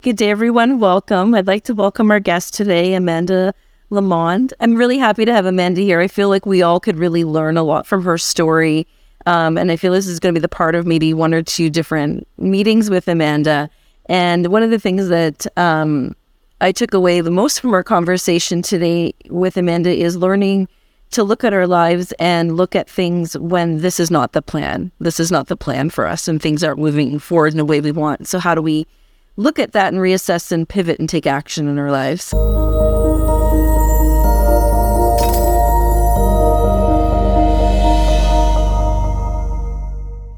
Good day, everyone. Welcome. I'd like to welcome our guest today, Amanda Lamond. I'm really happy to have Amanda here. I feel like we all could really learn a lot from her story. Um, and I feel this is going to be the part of maybe one or two different meetings with Amanda. And one of the things that um, I took away the most from our conversation today with Amanda is learning to look at our lives and look at things when this is not the plan. This is not the plan for us and things aren't moving forward in the way we want. So, how do we look at that and reassess and pivot and take action in our lives?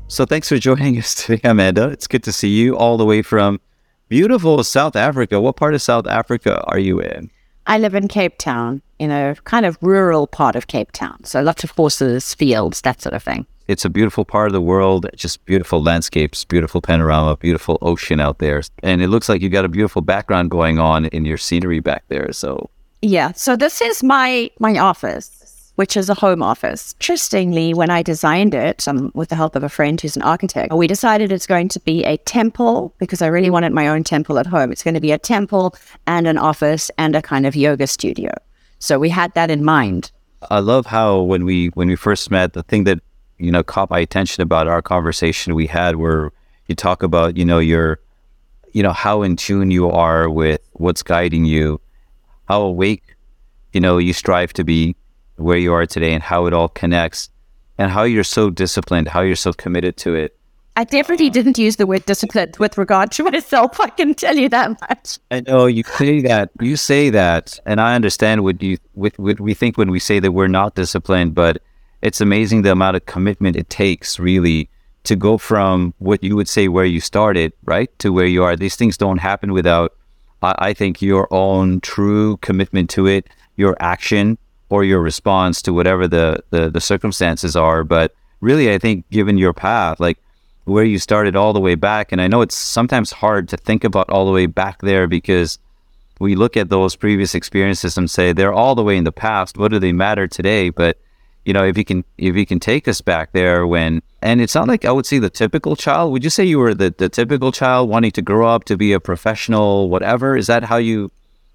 So, thanks for joining us today, Amanda. It's good to see you all the way from beautiful South Africa. What part of South Africa are you in? I live in Cape Town, in a kind of rural part of Cape Town. So lots of horses, fields, that sort of thing. It's a beautiful part of the world, just beautiful landscapes, beautiful panorama, beautiful ocean out there. And it looks like you got a beautiful background going on in your scenery back there. So Yeah. So this is my my office, which is a home office. Interestingly, when I designed it, um, with the help of a friend who's an architect, we decided it's going to be a temple because I really wanted my own temple at home. It's going to be a temple and an office and a kind of yoga studio. So we had that in mind. I love how when we when we first met, the thing that you know caught my attention about our conversation we had, where you talk about you know your you know how in tune you are with what's guiding you, how awake you know you strive to be where you are today, and how it all connects, and how you're so disciplined, how you're so committed to it. I definitely didn't use the word disciplined with regard to myself. I can tell you that much. I know you say that. You say that, and I understand what you what, what we think when we say that we're not disciplined. But it's amazing the amount of commitment it takes, really, to go from what you would say where you started, right, to where you are. These things don't happen without, I, I think, your own true commitment to it, your action or your response to whatever the, the the circumstances are. But really, I think, given your path, like where you started all the way back. And I know it's sometimes hard to think about all the way back there because we look at those previous experiences and say they're all the way in the past. What do they matter today? But you know, if you can if you can take us back there when and it's not like I would say the typical child. Would you say you were the, the typical child wanting to grow up to be a professional, whatever? Is that how you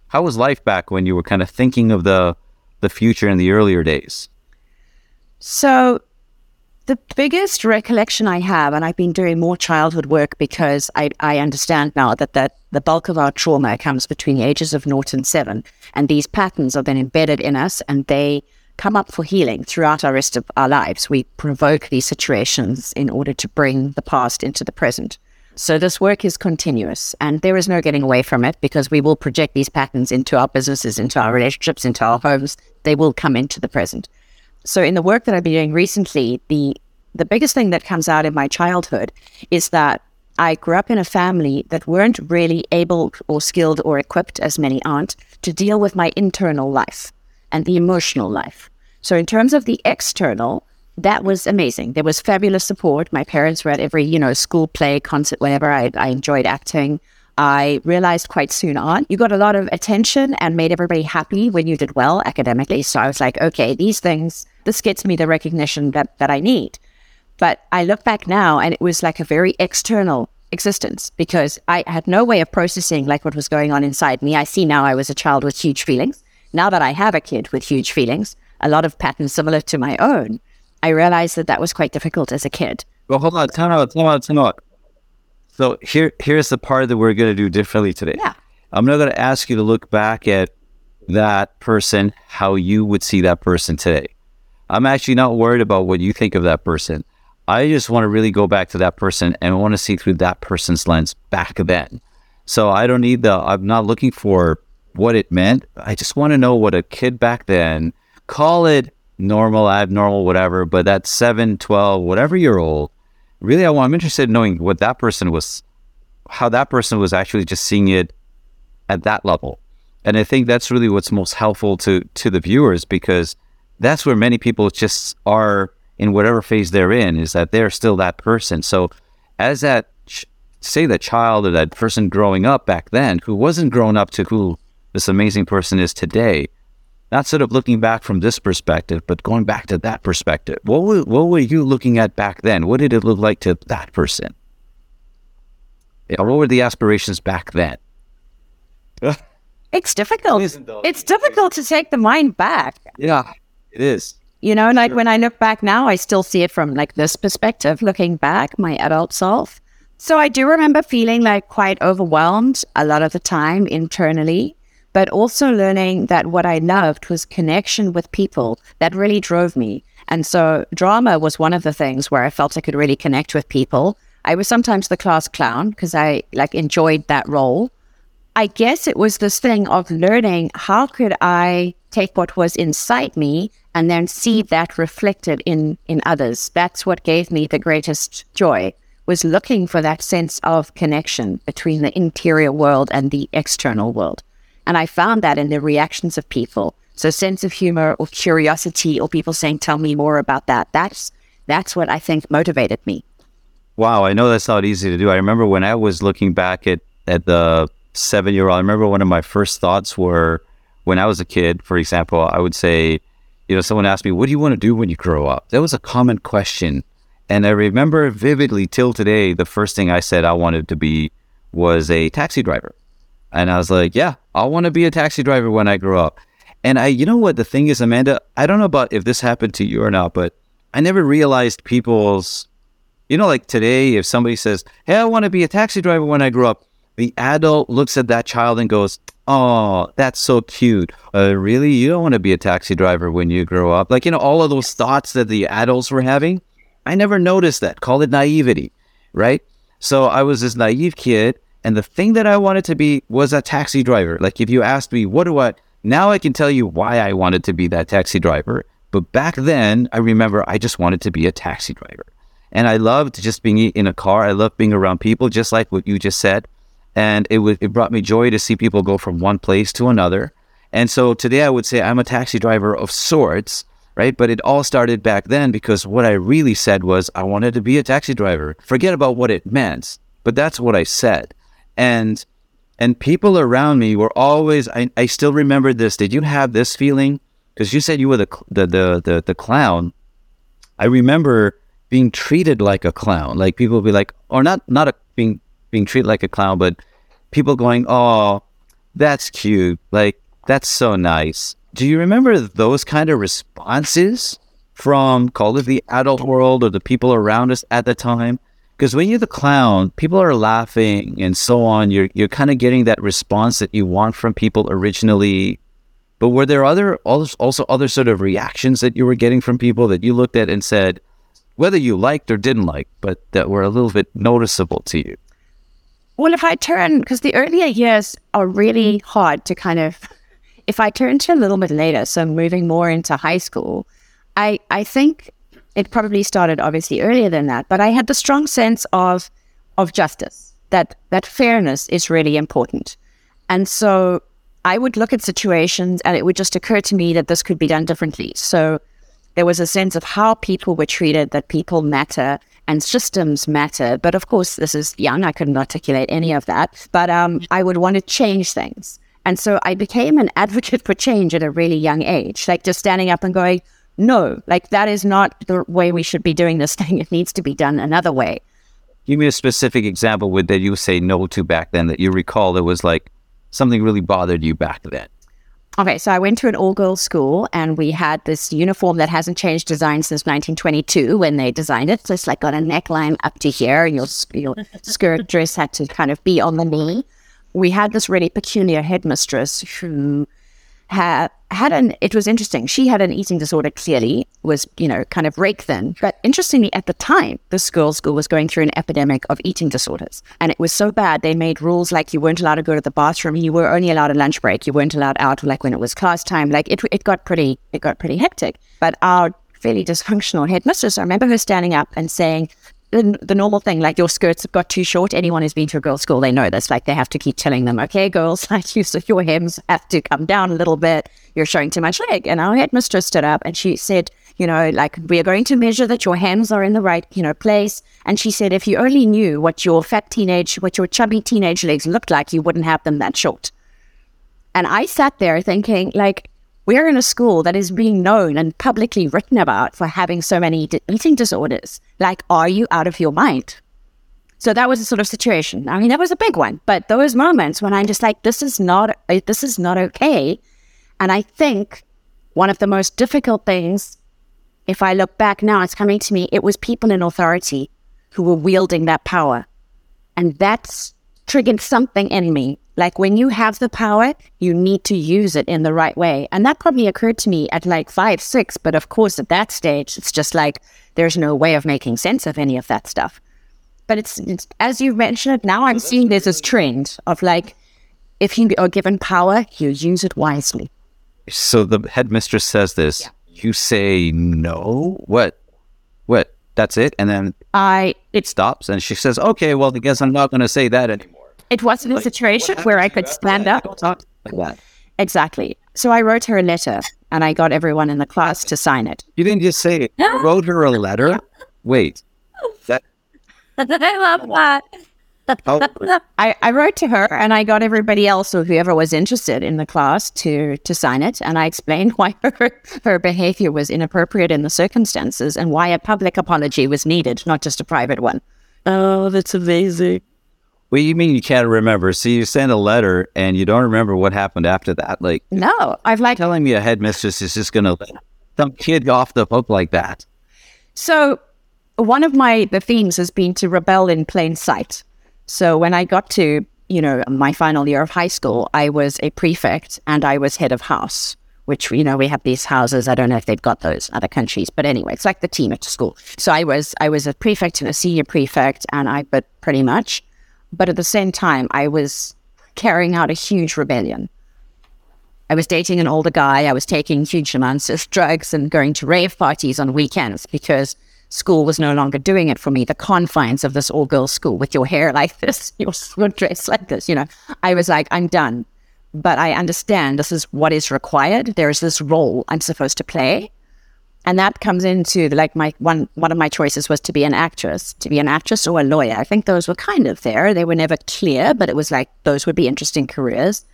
how was life back when you were kind of thinking of the the future in the earlier days? So the biggest recollection I have, and I've been doing more childhood work because I, I understand now that, that the bulk of our trauma comes between the ages of naught and seven. And these patterns are then embedded in us and they come up for healing throughout our rest of our lives. We provoke these situations in order to bring the past into the present. So this work is continuous and there is no getting away from it because we will project these patterns into our businesses, into our relationships, into our homes. They will come into the present. So in the work that I've been doing recently, the the biggest thing that comes out in my childhood is that I grew up in a family that weren't really able or skilled or equipped, as many aren't, to deal with my internal life and the emotional life. So in terms of the external, that was amazing. There was fabulous support. My parents were at every, you know, school play, concert, whatever. I, I enjoyed acting. I realized quite soon on you got a lot of attention and made everybody happy when you did well academically. So I was like, okay, these things, this gets me the recognition that, that I need. But I look back now and it was like a very external existence because I had no way of processing like what was going on inside me. I see now I was a child with huge feelings. Now that I have a kid with huge feelings, a lot of patterns similar to my own, I realized that that was quite difficult as a kid. Well, hold on, time out, time out, time out. So here, here's the part that we're going to do differently today. Yeah. I'm not going to ask you to look back at that person, how you would see that person today. I'm actually not worried about what you think of that person. I just want to really go back to that person and I want to see through that person's lens back then. So I don't need the, I'm not looking for what it meant. I just want to know what a kid back then, call it normal, abnormal, whatever, but that 7, 12, whatever year old, really, I want, I'm interested in knowing what that person was, how that person was actually just seeing it at that level. And I think that's really what's most helpful to to the viewers because that's where many people just are in whatever phase they're in is that they're still that person. So as that say that child or that person growing up back then who wasn't grown up to who this amazing person is today, not sort of looking back from this perspective, but going back to that perspective. What were, what were you looking at back then? What did it look like to that person? Or what were the aspirations back then? it's difficult. Isn't. It's difficult to take the mind back. Yeah, it is. You know, like when I look back now, I still see it from like this perspective, looking back, my adult self. So I do remember feeling like quite overwhelmed a lot of the time internally, but also learning that what I loved was connection with people that really drove me. And so drama was one of the things where I felt I could really connect with people. I was sometimes the class clown because I like enjoyed that role. I guess it was this thing of learning how could I take what was inside me and then see that reflected in in others. That's what gave me the greatest joy was looking for that sense of connection between the interior world and the external world. And I found that in the reactions of people. So sense of humor or curiosity or people saying, tell me more about that. That's that's what I think motivated me. Wow, I know that's not easy to do. I remember when I was looking back at, at the seven year old, I remember one of my first thoughts were when I was a kid, for example, I would say, you know, someone asked me, What do you want to do when you grow up? That was a common question. And I remember vividly till today, the first thing I said I wanted to be was a taxi driver. And I was like, Yeah, I want to be a taxi driver when I grow up. And I, you know what the thing is, Amanda, I don't know about if this happened to you or not, but I never realized people's, you know, like today, if somebody says, Hey, I want to be a taxi driver when I grow up, the adult looks at that child and goes, Oh, that's so cute. Uh, really? You don't want to be a taxi driver when you grow up? Like, you know, all of those thoughts that the adults were having. I never noticed that. Call it naivety, right? So I was this naive kid. And the thing that I wanted to be was a taxi driver. Like, if you asked me, what do I, now I can tell you why I wanted to be that taxi driver. But back then, I remember I just wanted to be a taxi driver. And I loved just being in a car. I loved being around people, just like what you just said and it was it brought me joy to see people go from one place to another. And so today I would say I'm a taxi driver of sorts, right? But it all started back then because what I really said was I wanted to be a taxi driver. Forget about what it meant, but that's what I said. And and people around me were always I, I still remember this. Did you have this feeling? Because you said you were the, the the the the clown. I remember being treated like a clown. Like people be like, or not not a, being being treated like a clown, but people going, "Oh, that's cute. Like that's so nice." Do you remember those kind of responses from call it the adult world or the people around us at the time? Because when you're the clown, people are laughing and so on. You're you're kind of getting that response that you want from people originally. But were there other also other sort of reactions that you were getting from people that you looked at and said, whether you liked or didn't like, but that were a little bit noticeable to you? Well, if I turn, because the earlier years are really hard to kind of, if I turn to a little bit later, so moving more into high school, I, I think it probably started obviously earlier than that, but I had the strong sense of, of justice, that, that fairness is really important. And so I would look at situations and it would just occur to me that this could be done differently. So there was a sense of how people were treated, that people matter, and systems matter. But of course, this is young. I couldn't articulate any of that. But um, I would want to change things. And so I became an advocate for change at a really young age, like just standing up and going, no, like that is not the way we should be doing this thing. It needs to be done another way. Give me a specific example with that you say no to back then that you recall that was like something really bothered you back then. Okay, so I went to an all girls school and we had this uniform that hasn't changed design since 1922 when they designed it. So it's like got a neckline up to here. Your, your skirt dress had to kind of be on the knee. We had this really peculiar headmistress who had had an it was interesting. She had an eating disorder clearly was you know kind of rake thin but interestingly at the time this girls school was going through an epidemic of eating disorders. And it was so bad they made rules like you weren't allowed to go to the bathroom. You were only allowed a lunch break. You weren't allowed out like when it was class time. Like it, it got pretty it got pretty hectic. But our fairly dysfunctional headmistress i remember her standing up and saying the, the normal thing, like your skirts have got too short. Anyone who's been to a girls' school, they know this. Like they have to keep telling them, okay, girls, like you, so your hems have to come down a little bit. You're showing too much leg. And our headmistress stood up and she said, you know, like we are going to measure that your hems are in the right, you know, place. And she said, if you only knew what your fat teenage, what your chubby teenage legs looked like, you wouldn't have them that short. And I sat there thinking, like, we're in a school that is being known and publicly written about for having so many eating disorders. Like, are you out of your mind? So that was a sort of situation. I mean, that was a big one, but those moments when I'm just like, this is not, uh, this is not okay. And I think one of the most difficult things, if I look back now, it's coming to me, it was people in authority who were wielding that power. And that's triggered something in me. Like when you have the power, you need to use it in the right way. And that probably occurred to me at like five, six. But of course, at that stage, it's just like there's no way of making sense of any of that stuff. But it's, it's as you mentioned it, now I'm seeing there's this trend of like, if you are given power, you use it wisely. So the headmistress says this. Yeah. You say no. What? What? That's it. And then I it stops, and she says, "Okay, well, I guess I'm not going to say that anymore." It wasn't like, a situation where I could stand up. Talk like that. Exactly. So I wrote her a letter, and I got everyone in the class to sign it. You didn't just say it. You wrote her a letter. Wait, that I love that. Oh. I, I wrote to her and I got everybody else or whoever was interested in the class to to sign it and I explained why her, her behavior was inappropriate in the circumstances and why a public apology was needed, not just a private one. Oh, that's amazing. What do you mean you can't remember? So you send a letter and you don't remember what happened after that? Like No. I've like telling me a headmistress is just gonna let some kid off the hook like that. So one of my the themes has been to rebel in plain sight. So when I got to, you know, my final year of high school, I was a prefect and I was head of house, which, you know, we have these houses. I don't know if they've got those other countries, but anyway, it's like the team at school. So I was, I was a prefect and a senior prefect and I, but pretty much, but at the same time, I was carrying out a huge rebellion. I was dating an older guy. I was taking huge amounts of drugs and going to rave parties on weekends because school was no longer doing it for me. The confines of this all girls school with your hair like this, your, your dress like this, you know, I was like, I'm done. But I understand this is what is required. There is this role I'm supposed to play. And that comes into like my one one of my choices was to be an actress, to be an actress or a lawyer. I think those were kind of there. They were never clear, but it was like those would be interesting careers.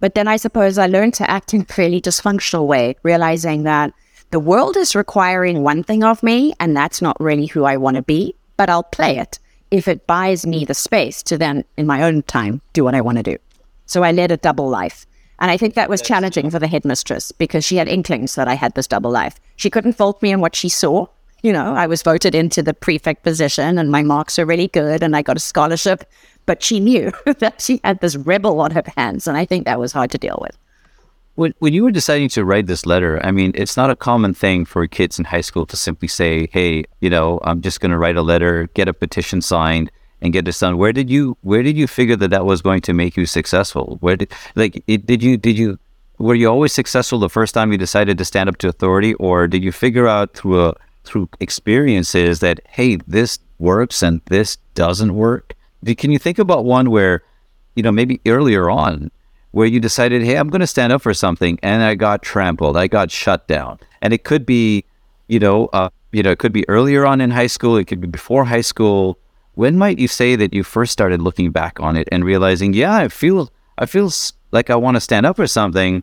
But then I suppose I learned to act in a fairly dysfunctional way, realizing that the world is requiring one thing of me, and that's not really who I want to be, but I'll play it if it buys me the space to then, in my own time, do what I want to do. So I led a double life. And I think that was challenging for the headmistress because she had inklings that I had this double life. She couldn't fault me in what she saw. You know, I was voted into the prefect position and my marks are really good and I got a scholarship, but she knew that she had this rebel on her hands. And I think that was hard to deal with. When, when you were deciding to write this letter, I mean, it's not a common thing for kids in high school to simply say, hey, you know, I'm just going to write a letter, get a petition signed, and get this done. Where did you where did you figure that that was going to make you successful? Where did like it, did you did you were you always successful the first time you decided to stand up to authority, or did you figure out through a through experiences that hey this works and this doesn't work? Can you think about one where you know maybe earlier on where you decided, hey, I'm going to stand up for something, and I got trampled, I got shut down, and it could be, you know, uh, you know, it could be earlier on in high school, it could be before high school. When might you say that you first started looking back on it and realizing, yeah, I feel, I feel like I want to stand up for something,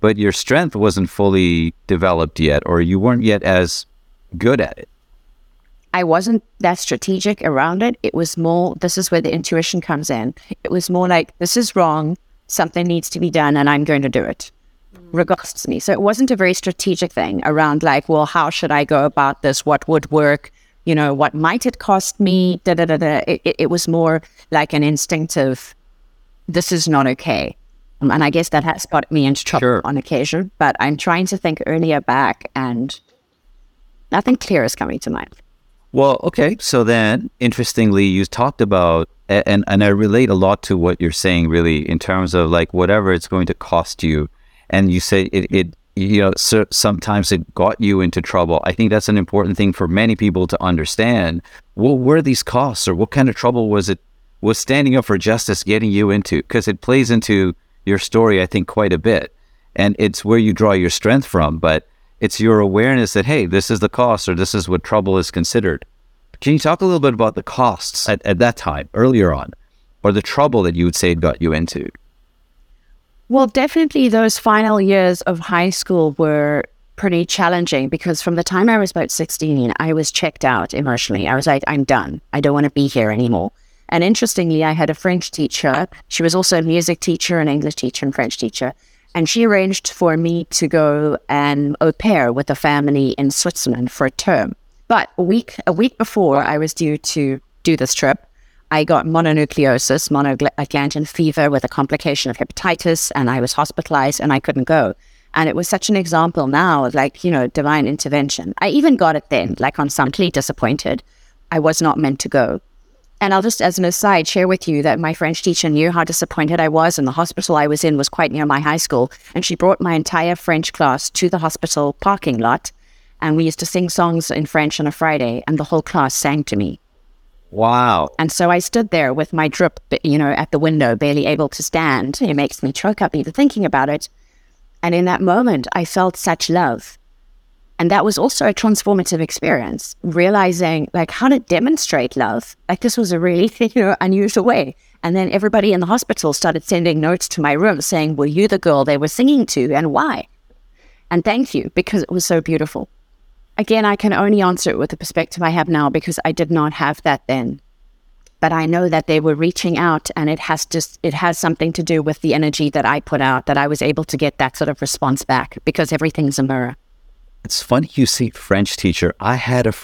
but your strength wasn't fully developed yet, or you weren't yet as good at it? I wasn't that strategic around it. It was more, this is where the intuition comes in. It was more like, this is wrong something needs to be done and I'm going to do it, mm. regardless of me. So it wasn't a very strategic thing around like, well, how should I go about this? What would work? You know, what might it cost me? Da, da, da, da. It, it, it was more like an instinctive, this is not okay. Um, and I guess that has got me into trouble sure. on occasion. But I'm trying to think earlier back and nothing clear is coming to mind. Well, okay. So then, interestingly, you talked about and and I relate a lot to what you're saying, really, in terms of like whatever it's going to cost you, and you say it, it you know so sometimes it got you into trouble. I think that's an important thing for many people to understand. What were these costs, or what kind of trouble was it? Was standing up for justice getting you into? Because it plays into your story, I think, quite a bit, and it's where you draw your strength from. But it's your awareness that hey, this is the cost, or this is what trouble is considered. Can you talk a little bit about the costs at, at that time, earlier on, or the trouble that you would say got you into? Well, definitely those final years of high school were pretty challenging because from the time I was about 16, I was checked out emotionally. I was like, I'm done. I don't want to be here anymore. And interestingly, I had a French teacher. She was also a music teacher, an English teacher, and French teacher. And she arranged for me to go and au pair with a family in Switzerland for a term. But a week a week before I was due to do this trip, I got mononucleosis, monoglandular fever with a complication of hepatitis, and I was hospitalized and I couldn't go. And it was such an example now of like, you know, divine intervention. I even got it then, like I'm completely disappointed. I was not meant to go. And I'll just, as an aside, share with you that my French teacher knew how disappointed I was, and the hospital I was in was quite near my high school. And she brought my entire French class to the hospital parking lot. And we used to sing songs in French on a Friday, and the whole class sang to me. Wow. And so I stood there with my drip, you know, at the window, barely able to stand. It makes me choke up even thinking about it. And in that moment, I felt such love. And that was also a transformative experience, realizing like how to demonstrate love. Like this was a really you know, unusual way. And then everybody in the hospital started sending notes to my room saying, Were you the girl they were singing to and why? And thank you because it was so beautiful. Again, I can only answer it with the perspective I have now because I did not have that then. But I know that they were reaching out and it has just it has something to do with the energy that I put out that I was able to get that sort of response back because everything's a mirror. It's funny you say French teacher. I had a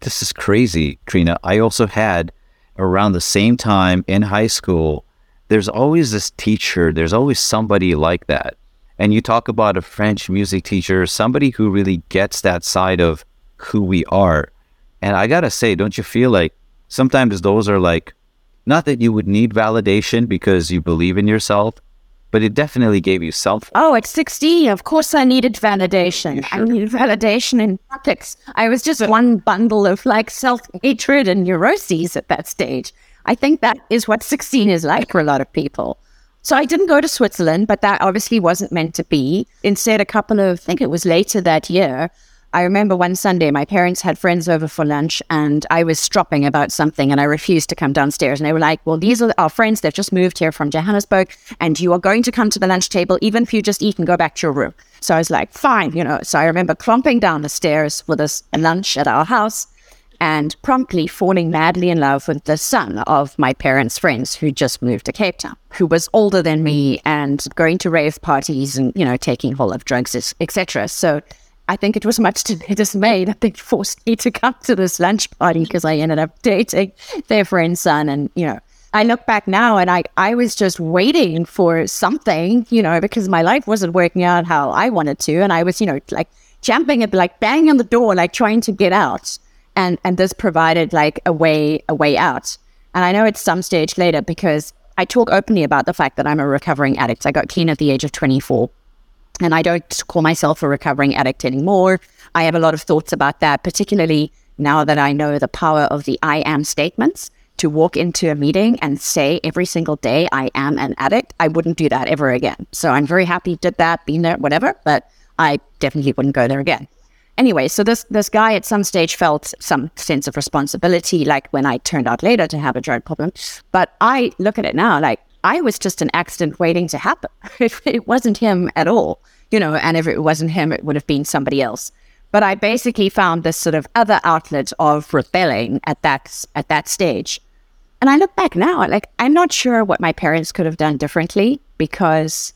this is crazy, Trina. I also had around the same time in high school, there's always this teacher, there's always somebody like that and you talk about a French music teacher, somebody who really gets that side of who we are. And I got to say, don't you feel like sometimes those are like, not that you would need validation because you believe in yourself, but it definitely gave you self. Oh, at 16, of course I needed validation. Sure? I needed validation in politics. I was just one bundle of like self hatred and neuroses at that stage. I think that is what 16 is like for a lot of people. So I didn't go to Switzerland, but that obviously wasn't meant to be. Instead, a couple of, I think it was later that year, I remember one Sunday my parents had friends over for lunch and I was stropping about something and I refused to come downstairs. And they were like, Well, these are our friends. They've just moved here from Johannesburg and you are going to come to the lunch table, even if you just eat and go back to your room. So I was like, Fine, you know. So I remember clomping down the stairs with us lunch at our house and promptly falling madly in love with the son of my parents' friends who just moved to Cape Town, who was older than me and going to rave parties and, you know, taking whole of drugs, etc. So I think it was much to their dismay that they forced me to come to this lunch party because I ended up dating their friend's son. And, you know, I look back now and I, I was just waiting for something, you know, because my life wasn't working out how I wanted to. And I was, you know, like jumping at, like banging on the door, like trying to get out and and this provided like a way a way out. And I know it's some stage later because I talk openly about the fact that I'm a recovering addict. I got clean at the age of 24. And I don't call myself a recovering addict anymore. I have a lot of thoughts about that, particularly now that I know the power of the I am statements to walk into a meeting and say every single day, I am an addict. I wouldn't do that ever again. So I'm very happy did that, been there, whatever, but I definitely wouldn't go there again anyway, so this this guy at some stage felt some sense of responsibility, like when I turned out later to have a drug problem. But I look at it now, like I was just an accident waiting to happen. If it wasn't him at all, you know, and if it wasn't him, it would have been somebody else. But I basically found this sort of other outlet of rebelling at that at that stage. And I look back now, like I'm not sure what my parents could have done differently because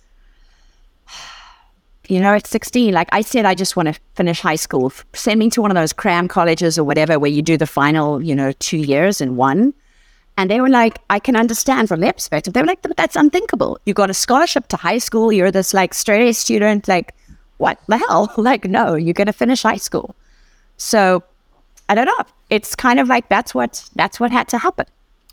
you know, at 16, like I said, I just want to finish high school. Send me to one of those cram colleges or whatever, where you do the final, you know, two years in one. And they were like, I can understand from their perspective. They were like, that's unthinkable. You got a scholarship to high school. You're this like straight A student. Like, what the hell? Like, no, you're going to finish high school. So I don't know. It's kind of like that's what that's what had to happen.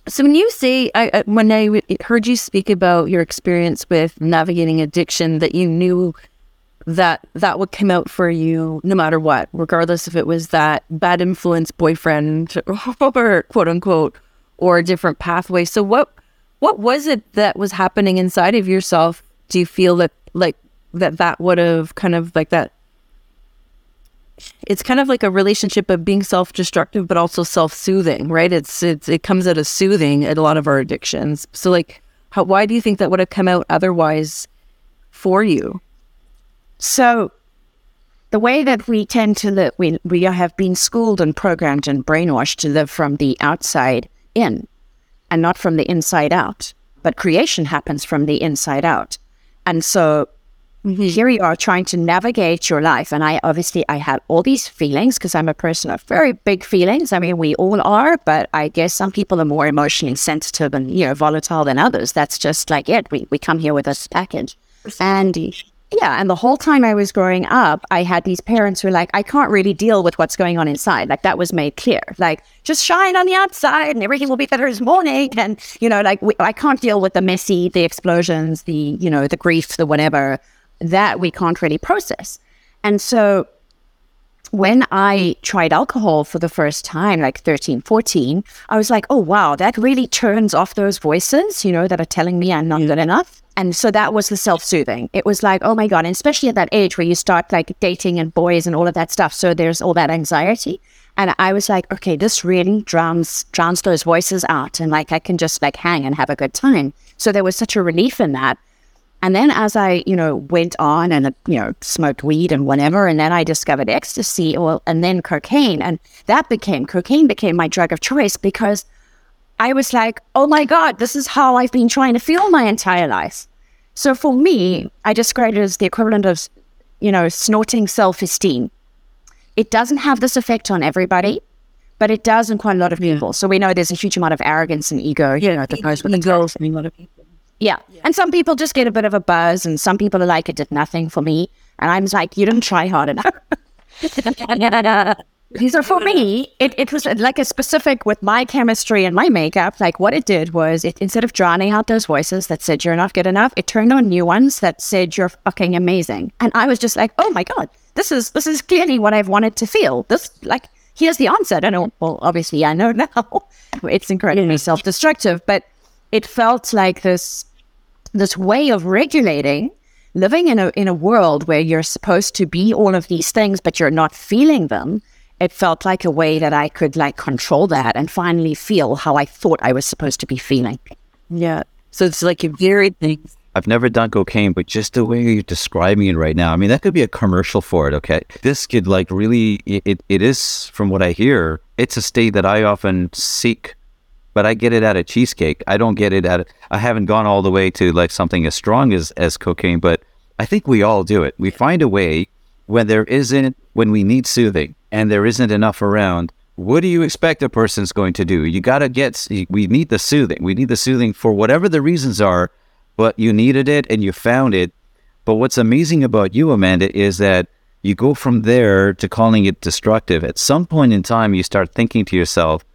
So when you say, I, when I heard you speak about your experience with navigating addiction, that you knew that that would come out for you no matter what, regardless if it was that bad influence boyfriend or quote unquote or a different pathway. So what what was it that was happening inside of yourself? Do you feel that like that that would have kind of like that it's kind of like a relationship of being self-destructive but also self-soothing right it's, it's it comes out of soothing at a lot of our addictions so like how why do you think that would have come out otherwise for you so the way that we tend to live, we, we have been schooled and programmed and brainwashed to live from the outside in. and not from the inside out. But creation happens from the inside out. And so mm-hmm. here you are trying to navigate your life. And I obviously I had all these feelings because I'm a person of very big feelings. I mean, we all are, but I guess some people are more emotionally sensitive and, you know, volatile than others. That's just like it. We we come here with this package. And yeah, and the whole time I was growing up, I had these parents who were like, I can't really deal with what's going on inside. Like that was made clear. Like just shine on the outside and everything will be better this morning. And, you know, like we, I can't deal with the messy, the explosions, the, you know, the grief, the whatever that we can't really process. And so when I tried alcohol for the first time, like 13, 14, I was like, oh, wow, that really turns off those voices, you know, that are telling me I'm not good enough. And so that was the self soothing. It was like, oh my God. And especially at that age where you start like dating and boys and all of that stuff. So there's all that anxiety. And I was like, okay, this really drowns drowns those voices out. And like I can just like hang and have a good time. So there was such a relief in that. And then as I, you know, went on and, you know, smoked weed and whatever, and then I discovered ecstasy well, and then cocaine. And that became, cocaine became my drug of choice because I was like, oh my God, this is how I've been trying to feel my entire life. So for me, I describe it as the equivalent of, you know, snorting self esteem. It doesn't have this effect on everybody, but it does in quite a lot of people. So we know there's a huge amount of arrogance and ego, you know, that goes with the girls. I a lot of people. yeah. And some people just get a bit of a buzz, and some people are like, it did nothing for me. And I'm like, you didn't try hard enough. These are for me. It, it was like a specific with my chemistry and my makeup. Like what it did was it instead of drowning out those voices that said you're not good enough, it turned on new ones that said you're fucking amazing. And I was just like, oh my God, this is this is clearly what I've wanted to feel. This like here's the answer. I don't know. Well, obviously I know now. it's incredibly self-destructive, but it felt like this this way of regulating living in a in a world where you're supposed to be all of these things but you're not feeling them it felt like a way that i could like control that and finally feel how i thought i was supposed to be feeling Yeah. So it's like a very things. I've never done cocaine, but just the way you're describing it right now, I mean, that could be a commercial for it. Okay, this could like really, it, it is from what I hear, it's a state that I often seek, but I get it at a cheesecake. I don't get it at. I haven't gone all the way to like something as strong as as cocaine, but I think we all do it. We find a way when there isn't, when we need soothing and there isn't enough around. What do you expect a person's going to do? You got to get, we need the soothing. We need the soothing for whatever the reasons are, but you needed it and you found it. But what's amazing about you, Amanda, is that you go from there to calling it destructive. At some point in time, you start thinking to yourself,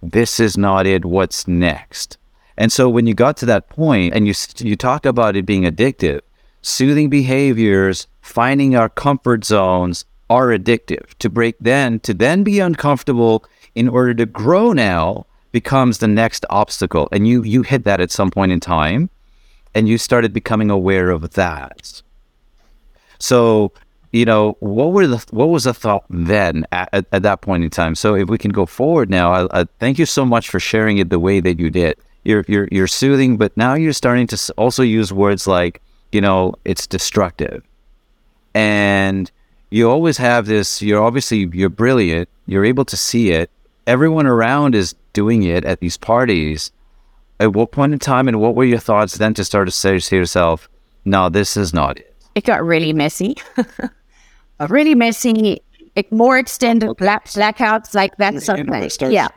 this is not it. What's next? And so when you got to that point and you, you talk about it being addictive, soothing behaviors, finding our comfort zones are addictive. To break then, to then be uncomfortable in order to grow now becomes the next obstacle. And you, you hit that at some point in time and you started becoming aware of that. So, you know, what were the what was the thought then at, at, at that point in time? So, if we can go forward now, I, I thank you so much for sharing it the way that you did. You're you're you're soothing, but now you're starting to also use words like, you know, it's destructive, and you always have this. You're obviously you're brilliant. You're able to see it. Everyone around is doing it at these parties. At what point in time, and what were your thoughts then to start to say to yourself, "No, this is not it." it got really messy A really messy more extended black blackouts like that something yeah.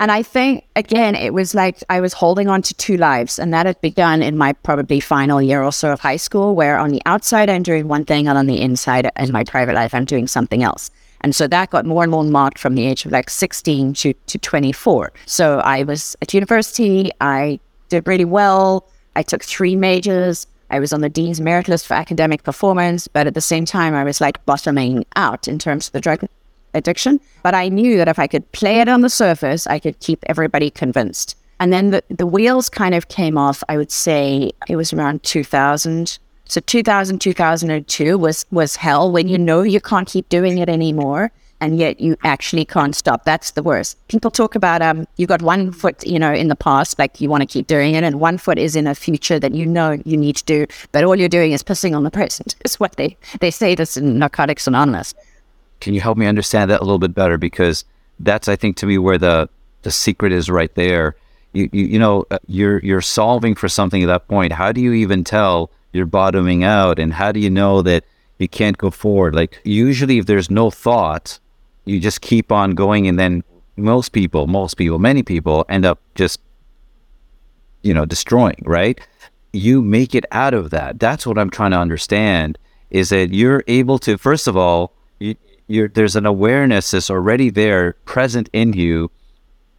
and i think again it was like i was holding on to two lives and that had begun in my probably final year or so of high school where on the outside i'm doing one thing and on the inside in my private life i'm doing something else. And so that got more and more marked from the age of like 16 to, to 24 so i was at university i did really well i took three majors I was on the Dean's Merit List for academic performance, but at the same time, I was like bottoming out in terms of the drug addiction. But I knew that if I could play it on the surface, I could keep everybody convinced. And then the, the wheels kind of came off, I would say it was around 2000. So 2000, 2002 was, was hell when you know you can't keep doing it anymore and yet you actually can't stop. That's the worst. People talk about um, you got one foot, you know, in the past, like you want to keep doing it, and one foot is in a future that you know you need to do, but all you're doing is pissing on the present. Is what they they say this in Narcotics Anonymous. Can you help me understand that a little bit better? Because that's, I think, to me, where the the secret is right there. you, you, you know, uh, you're, you're solving for something at that point. How do you even tell you're bottoming out? And how do you know that you can't go forward? Like usually if there's no thought, you just keep on going and then most people, most people, many people end up just, you know, destroying, right? You make it out of that. That's what I'm trying to understand is that you're able to, first of all, you, there's an awareness that's already there, present in you,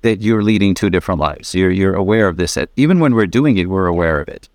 that you're leading two different lives. You're, you're aware of this. Even when we're doing it, we're aware of it.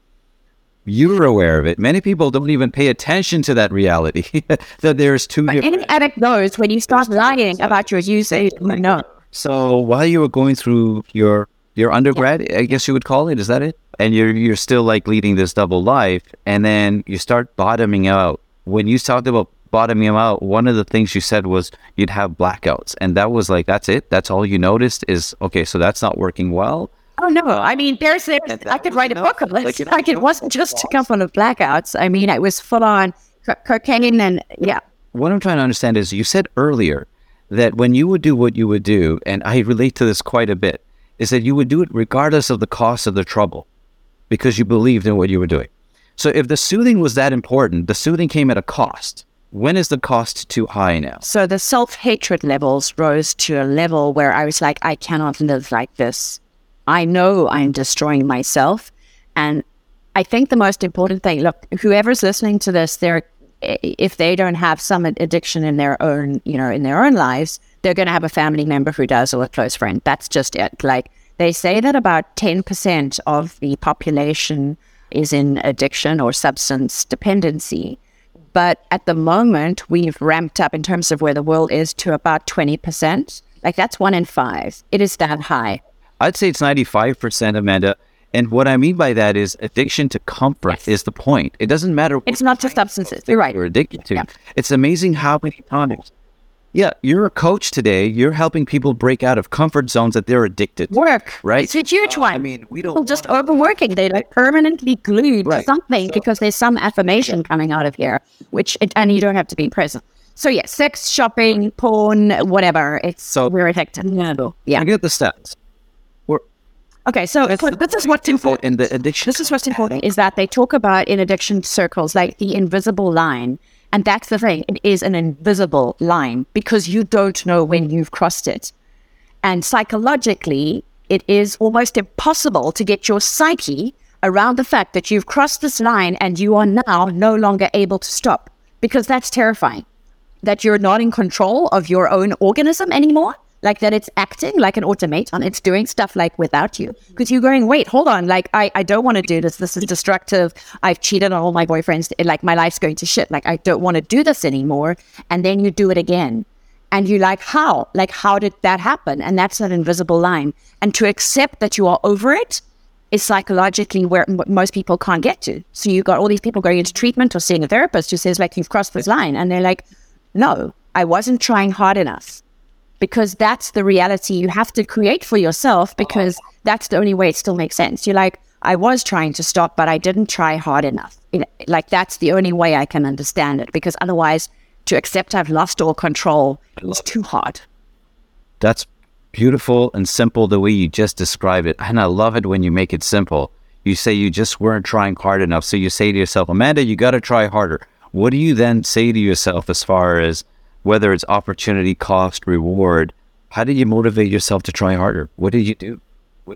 You're aware of it. Many people don't even pay attention to that reality that there's two But different. any addict knows when you start lying about your usage, know. So while you were going through your your undergrad, I guess you would call it, is that it? And you're you're still like leading this double life, and then you start bottoming out. When you talked about bottoming out, one of the things you said was you'd have blackouts, and that was like that's it. That's all you noticed is okay. So that's not working well. Oh no! I mean, there's, there's I could write a book on this. Like, Like, it wasn't just a couple of blackouts. I mean, it was full on co- cocaine and yeah. What I'm trying to understand is you said earlier that when you would do what you would do, and I relate to this quite a bit, is that you would do it regardless of the cost of the trouble because you believed in what you were doing. So if the soothing was that important, the soothing came at a cost. When is the cost too high now? So the self hatred levels rose to a level where I was like, I cannot live like this. I know I'm destroying myself. And I think the most important thing look, whoever's listening to this, they're, if they don't have some addiction in their own, you know, in their own lives, they're going to have a family member who does or a close friend. That's just it. Like they say that about 10% of the population is in addiction or substance dependency. But at the moment, we've ramped up in terms of where the world is to about 20%. Like that's one in five. It is that high. I'd say it's 95%, Amanda. And what I mean by that is addiction to comfort is the point. It doesn't matter what It's not just substances. You're right. you're addicted to. Yeah. It's amazing how many times. Yeah, you're a coach today. You're helping people break out of comfort zones that they're addicted. to. Work. Right. It's a huge one. I mean, we don't People just overworking. They're like permanently glued Right. to something because there's some affirmation coming out of here, which, it, and you don't have to be present. So yeah, sex, shopping, porn, whatever. It's So- we're addicted. Yeah. I get the stats. Okay. So so this is what's important. in the addiction. This is what's important is that they talk about in addiction circles like the invisible line. And that's the thing. It is an invisible line because you don't know when you've crossed it. And psychologically, it is almost impossible to get your psyche around the fact that you've crossed this line and you are now no longer able to stop because that's terrifying. That you're not in control of your own organism anymore. Like that it's acting like an automaton. It's doing stuff like without you. Because you're going, wait, hold on. Like, I, I don't want to do this. This is destructive. I've cheated on all my boyfriends. Like, my life's going to shit. Like, I don't want to do this anymore. And then you do it again. And you're like, how? Like, how did that happen? And that's an invisible line. And to accept that you are over it is psychologically where m- most people can't get to. So you got all these people going into treatment or seeing a therapist who says, like, you've crossed this line. And they're like, no, I wasn't trying hard enough. Because that's the reality you have to create for yourself because that's the only way it still makes sense. You're like, I was trying to stop, but I didn't try hard enough. You know, like, that's the only way I can understand it because otherwise, to accept I've lost all control is too hard. That's beautiful and simple the way you just describe it. And I love it when you make it simple. You say you just weren't trying hard enough. So you say to yourself, Amanda, you got to try harder. What do you then say to yourself as far as whether it's opportunity, cost, reward? How did you motivate yourself to try harder? What did you do?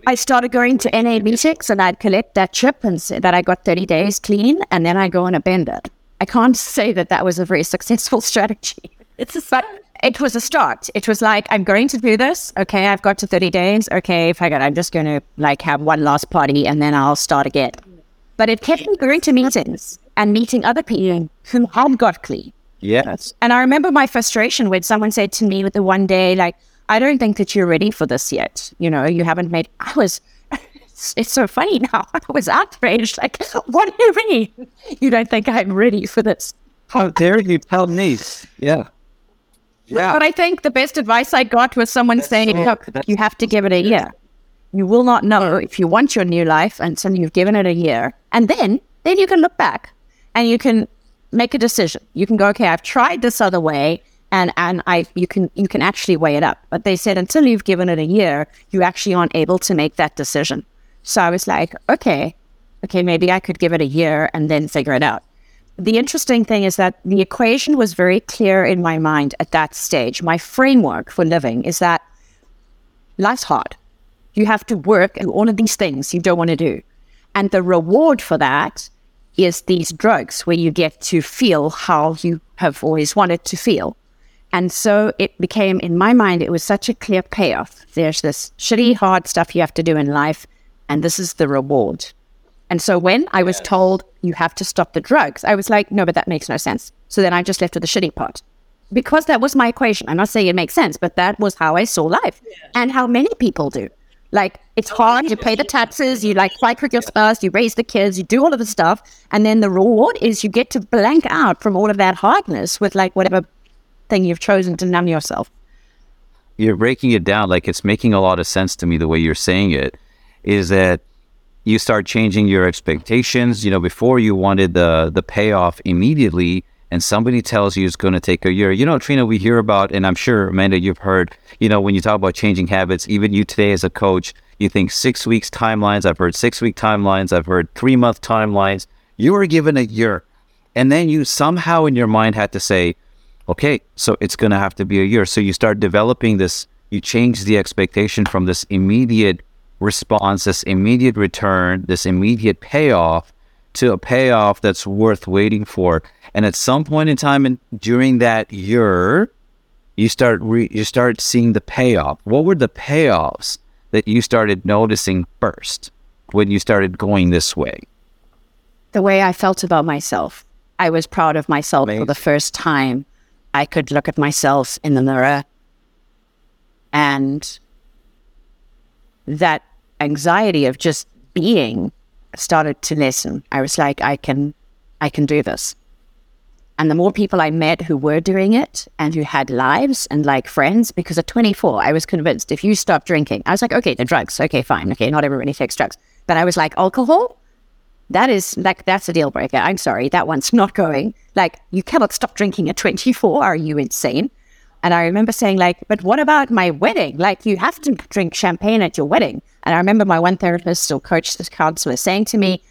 I started going to NA meetings and I'd collect that chip and say that I got 30 days clean and then I go on a bender. I can't say that that was a very successful strategy. It's a, but it was a start. It was like, I'm going to do this. Okay, I've got to 30 days. Okay, if I got, I'm just going to like have one last party and then I'll start again. But it kept me going to meetings and meeting other people who had got clean. Yes. And I remember my frustration when someone said to me with the one day, like, I don't think that you're ready for this yet. You know, you haven't made. I was. It's, it's so funny now. I was outraged. Like, what do you mean? You don't think I'm ready for this? How dare you tell me? Yeah. Yeah. But I think the best advice I got was someone saying, so- "Look, you have to give it a year. You will not know if you want your new life until you've given it a year, and then then you can look back and you can make a decision. You can go, okay, I've tried this other way, And and I you can you can actually weigh it up. But they said until you've given it a year, you actually aren't able to make that decision. So I was like, okay, okay, maybe I could give it a year and then figure it out. The interesting thing is that the equation was very clear in my mind at that stage. My framework for living is that life's hard. You have to work and all of these things you don't want to do. And the reward for that is these drugs where you get to feel how you have always wanted to feel. And so it became, in my mind, it was such a clear payoff. There's this shitty, hard stuff you have to do in life, and this is the reward. And so when I was told you have to stop the drugs, I was like, no, but that makes no sense. So then I just left with the shitty part because that was my equation. I'm not saying it makes sense, but that was how I saw life and how many people do. Like it's oh, hard, you pay the taxes, you like fight for your spouse, you raise the kids, you do all of the stuff, and then the reward is you get to blank out from all of that hardness with like whatever thing you've chosen to numb yourself. You're breaking it down like it's making a lot of sense to me the way you're saying it. Is that you start changing your expectations. You know, before you wanted the the payoff immediately, and somebody tells you it's going to take a year. You know, Trina, we hear about, and I'm sure Amanda, you've heard. You know, when you talk about changing habits, even you today as a coach, you think six weeks timelines. I've heard six week timelines. I've heard three month timelines. You were given a year, and then you somehow in your mind had to say, okay, so it's going to have to be a year. So you start developing this. You change the expectation from this immediate response, this immediate return, this immediate payoff to a payoff that's worth waiting for. And at some point in time and during that year, you start re- you start seeing the payoff. What were the payoffs that you started noticing first when you started going this way? The way I felt about myself. I was proud of myself Amazing. for the first time. I could look at myself in the mirror and that anxiety of just being started to listen. I was like, I can, I can do this. And the more people I met who were doing it and who had lives and like friends, because at 24, I was convinced if you stop drinking, I was like, okay, the drugs, okay, fine, okay, not everybody takes drugs. But I was like, alcohol, that is like, that's a deal breaker. I'm sorry, that one's not going. Like, you cannot stop drinking at 24. Are you insane? And I remember saying, like, but what about my wedding? Like, you have to drink champagne at your wedding. And I remember my one therapist or coach, this counselor, saying to me,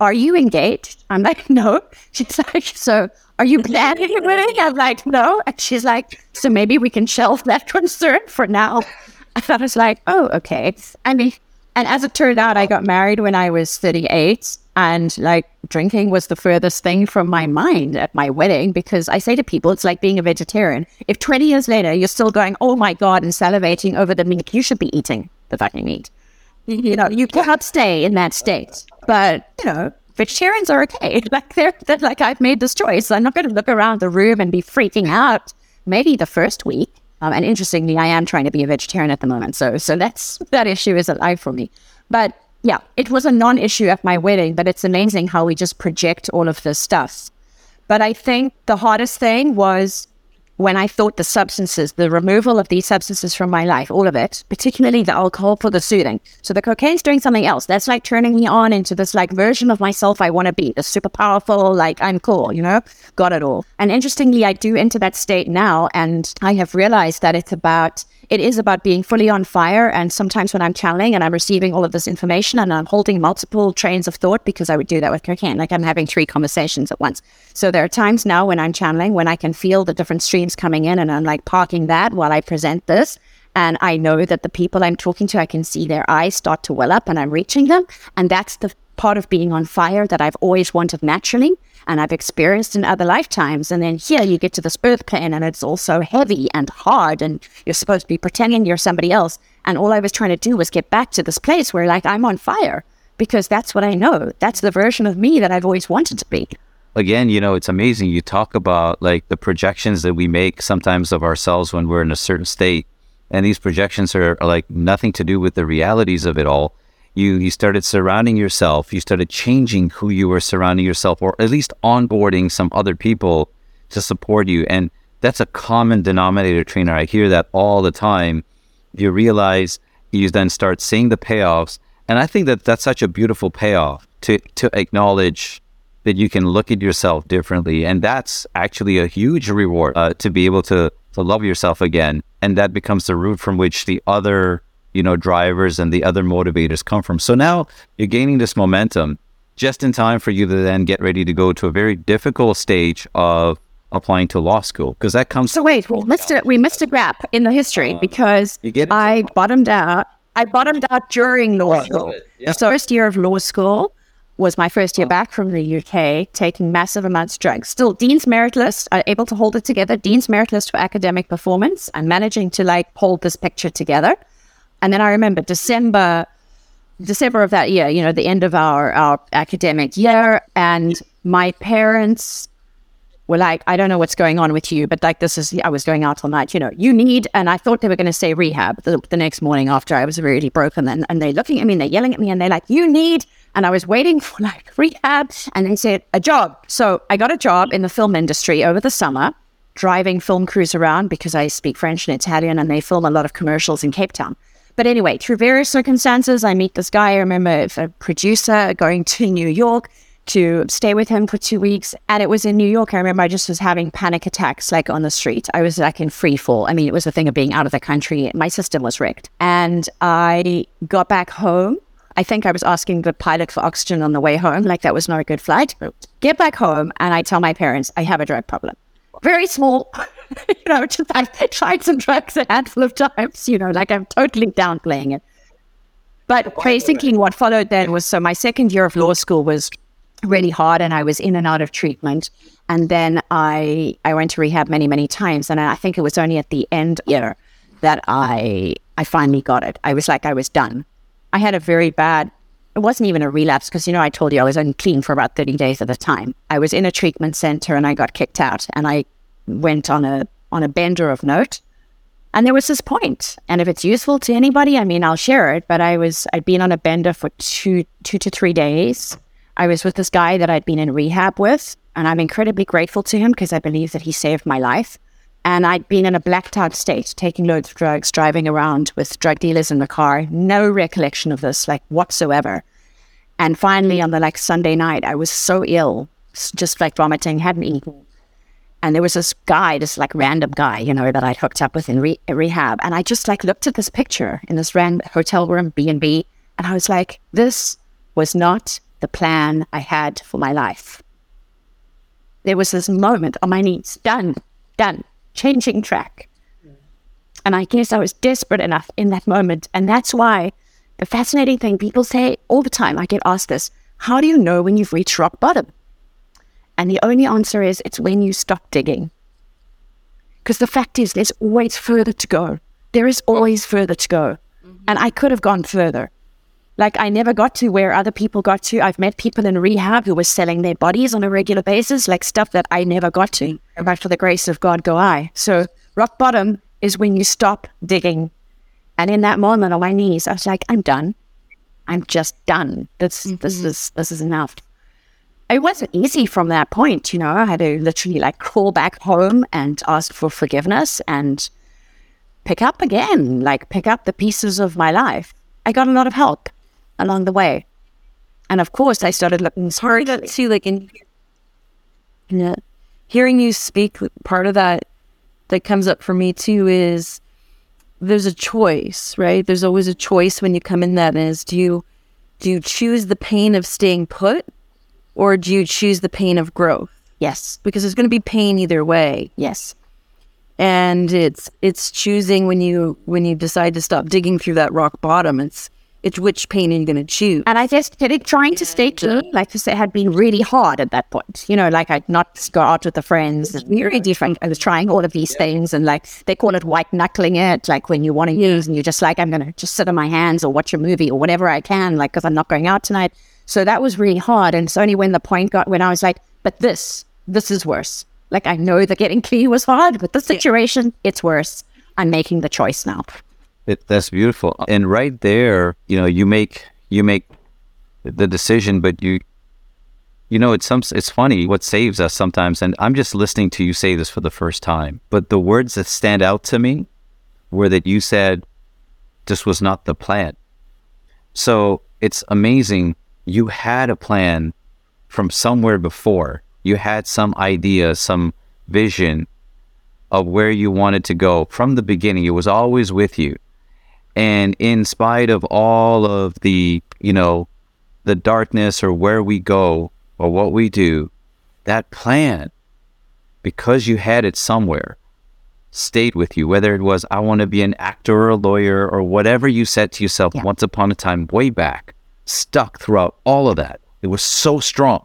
Are you engaged? I'm like, No. She's like, So are you planning a wedding? I'm like, No. And she's like, So maybe we can shelve that concern for now. And I was like, Oh, okay. I mean, and as it turned out, I got married when I was 38. And like drinking was the furthest thing from my mind at my wedding because I say to people, it's like being a vegetarian. If 20 years later you're still going, oh my God, and salivating over the meat, you should be eating the fucking meat. You know, you cannot stay in that state. But, you know, vegetarians are okay. Like they're, they're like, I've made this choice. I'm not going to look around the room and be freaking out maybe the first week. Um, and interestingly, I am trying to be a vegetarian at the moment. So, so that's, that issue is alive for me. But yeah, it was a non issue at my wedding, but it's amazing how we just project all of this stuff. But I think the hardest thing was when I thought the substances, the removal of these substances from my life, all of it, particularly the alcohol for the soothing. So the cocaine's doing something else. That's like turning me on into this like version of myself I want to be, the super powerful, like I'm cool, you know, got it all. And interestingly, I do enter that state now, and I have realized that it's about it is about being fully on fire. And sometimes when I'm channeling and I'm receiving all of this information and I'm holding multiple trains of thought, because I would do that with cocaine, like I'm having three conversations at once. So there are times now when I'm channeling when I can feel the different streams coming in and I'm like parking that while I present this. And I know that the people I'm talking to, I can see their eyes start to well up and I'm reaching them. And that's the part of being on fire that I've always wanted naturally and I've experienced in other lifetimes. And then here you get to this earth plane and it's also heavy and hard and you're supposed to be pretending you're somebody else. And all I was trying to do was get back to this place where like I'm on fire because that's what I know. That's the version of me that I've always wanted to be. Again, you know, it's amazing. You talk about like the projections that we make sometimes of ourselves when we're in a certain state. And these projections are, are like nothing to do with the realities of it all you you started surrounding yourself you started changing who you were surrounding yourself or at least onboarding some other people to support you and that's a common denominator Trina i hear that all the time you realize you then start seeing the payoffs and i think that that's such a beautiful payoff to to acknowledge that you can look at yourself differently. And that's actually a huge reward uh, to be able to, to love yourself again. And that becomes the root from which the other, you know, drivers and the other motivators come from. So now you're gaining this momentum just in time for you to then get ready to go to a very difficult stage of applying to law school because that comes. So wait, we missed it. We missed a gap in the history because You get? I bottomed out. I bottomed out during law school. Yeah. So first year of law school was my first year back from the UK, taking massive amounts of drugs. Still Dean's Merit List, uh, able to hold it together. Dean's Merit List for academic performance. I'm managing to like hold this picture together. And then I remember December, December of that year, you know, the end of our, our academic year, and my parents were like, I don't know what's going on with you, but like this is, I was going out all night, you know, you need, and I thought they were going to say rehab the, the next morning after I was really broken. And, and they're looking at me and they're yelling at me and they're like, you need, and I was waiting for like rehab and they said a job. So I got a job in the film industry over the summer, driving film crews around because I speak French and Italian and they film a lot of commercials in Cape Town. But anyway, through various circumstances, I meet this guy. I remember a producer going to New York to stay with him for two weeks. And it was in New York. I remember I just was having panic attacks like on the street. I was like in free fall. I mean, it was a thing of being out of the country. My system was wrecked. And I got back home. I think I was asking the pilot for oxygen on the way home. Like that was not a good flight. Get back home and I tell my parents I have a drug problem. Very small, you know, just I tried some drugs a handful of times, you know, like I'm totally downplaying it. But basically, what followed then was so my second year of law school was really hard, and I was in and out of treatment. And then I I went to rehab many many times, and I think it was only at the end year that I I finally got it. I was like I was done. I had a very bad. It wasn't even a relapse because you know I told you I was unclean for about thirty days at a time. I was in a treatment center and I got kicked out, and I went on a on a bender of note. And there was this point, and if it's useful to anybody, I mean, I'll share it. But I was I'd been on a bender for two two to three days. I was with this guy that I'd been in rehab with, and I'm incredibly grateful to him because I believe that he saved my life. And I'd been in a blacked out state, taking loads of drugs, driving around with drug dealers in the car, no recollection of this, like whatsoever. And finally, on the like Sunday night, I was so ill, just like vomiting, hadn't eaten. And there was this guy, this like random guy, you know, that I'd hooked up with in re- rehab. And I just like looked at this picture in this random hotel room, B and B, and I was like, this was not the plan I had for my life. There was this moment on my knees, done, done, changing track. And I guess I was desperate enough in that moment. And that's why the fascinating thing people say all the time, I get asked this how do you know when you've reached rock bottom? And the only answer is it's when you stop digging. Because the fact is, there's always further to go. There is always further to go. Mm-hmm. And I could have gone further. Like, I never got to where other people got to. I've met people in rehab who were selling their bodies on a regular basis, like stuff that I never got to. But for the grace of God, go I. So, rock bottom is when you stop digging. And in that moment on my knees, I was like, I'm done. I'm just done. This, this mm-hmm. is, this is enough it wasn't easy from that point. You know, I had to literally like crawl back home and ask for forgiveness and pick up again, like pick up the pieces of my life. I got a lot of help along the way. And of course, I started looking of that too, like in yeah, uh, hearing you speak, part of that that comes up for me too is there's a choice, right? There's always a choice when you come in that is do you do you choose the pain of staying put or do you choose the pain of growth? Yes, Because there's going to be pain either way. yes, and it's it's choosing when you when you decide to stop digging through that rock bottom it's it's which pain are you going to choose And I just kept trying to stay clean, uh, like to say, had been really hard at that point. You know, like I'd not go out with the friends. It's very different. I was trying all of these things, and like they call it white knuckling it, like when you want to use and you're just like, I'm going to just sit on my hands or watch a movie or whatever I can, like, because I'm not going out tonight. So that was really hard. And it's only when the point got when I was like, but this, this is worse. Like I know that getting clean was hard, but the situation, it's worse. I'm making the choice now. It, that's beautiful. And right there, you know, you make you make the decision, but you you know, it's some it's funny what saves us sometimes. And I'm just listening to you say this for the first time. But the words that stand out to me were that you said this was not the plan. So it's amazing. You had a plan from somewhere before. You had some idea, some vision of where you wanted to go from the beginning. It was always with you. And in spite of all of the, you know, the darkness or where we go or what we do, that plan, because you had it somewhere, stayed with you, whether it was, I want to be an actor or a lawyer or whatever you said to yourself Yeah. once upon a time, way back, stuck throughout all of that. It was so strong.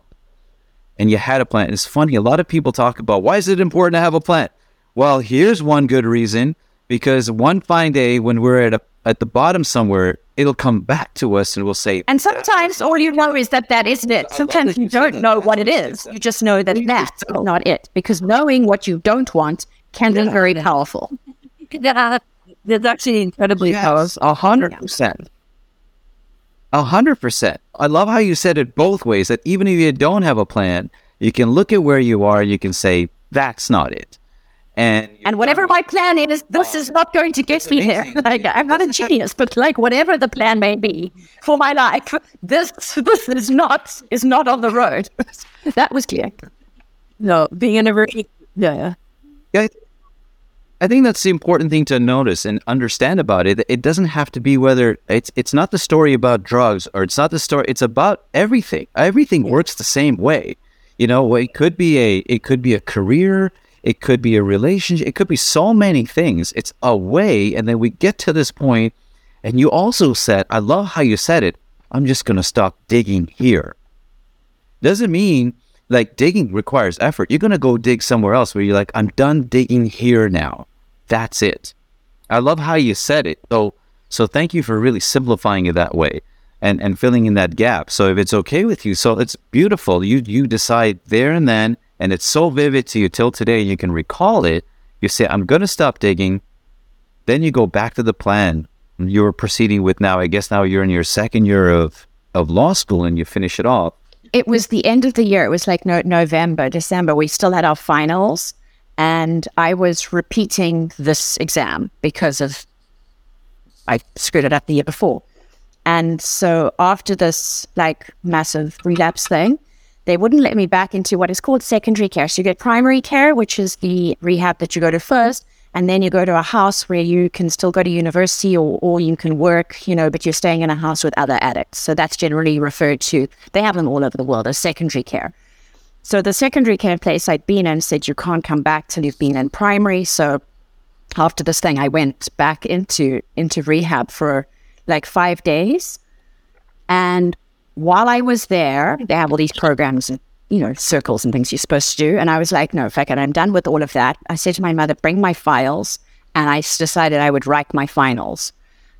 And you had a plan. It's funny, a lot of people talk about why is it important to have a plan? Well, here's one good reason because one fine day when we're at a, at the bottom somewhere, it'll come back to us and we'll say, And sometimes all you know is that that isn't it. Sometimes you don't know what it is. You just know that that's not it. Because knowing what you don't want can be very powerful. Yeah, that's actually incredibly powerful. a hundred percent. A hundred percent. I love how you said it both ways. That even if you don't have a plan, you can look at where you are. You can say that's not it, and And whatever my plan is, this is not going to get me there. Like I'm not a genius, but like whatever the plan may be for my life, this this is not is not on the road. That was clear. No, being in a very yeah, yeah. I, I think that's the important thing to notice and understand about it. It doesn't have to be whether it's it's not the story about drugs or it's not the story. It's about everything. Everything works the same way. You know, it could be a it could be a career. It could be a relationship. It could be so many things. It's a way, and then we get to this point, and you also said, I love how you said it. I'm just gonna stop digging here doesn't mean like digging requires effort. You're gonna go dig somewhere else where you're like, I'm done digging here now. That's it. I love how you said it. So so thank you for really simplifying it that way and, and filling in that gap. So if it's okay with you, so it's beautiful. You you decide there and then, and it's so vivid to you till today, you can recall it. You say, I'm gonna stop digging. Then you go back to the plan you're proceeding with now. I guess now you're in your second year of, of law school and you finish it off. It was the end of the year. It was like no, November, December. We still had our finals, and I was repeating this exam because of I screwed it up the year before. And so after this like massive relapse thing, they wouldn't let me back into what is called secondary care. So you get primary care, which is the rehab that you go to first, and then you go to a house where you can still go to university or, or you can work, you know, but you're staying in a house with other addicts. So that's generally referred to, they have them all over the world as secondary care. So the secondary care place I'd been in said you can't come back till you've been in primary. So after this thing, I went back into into rehab for like five days. And while I was there, they have all these programs and you know circles and things you're supposed to do. And I was like, no, fuck it, I'm done with all of that. I said to my mother, bring my files, and I decided I would write my finals.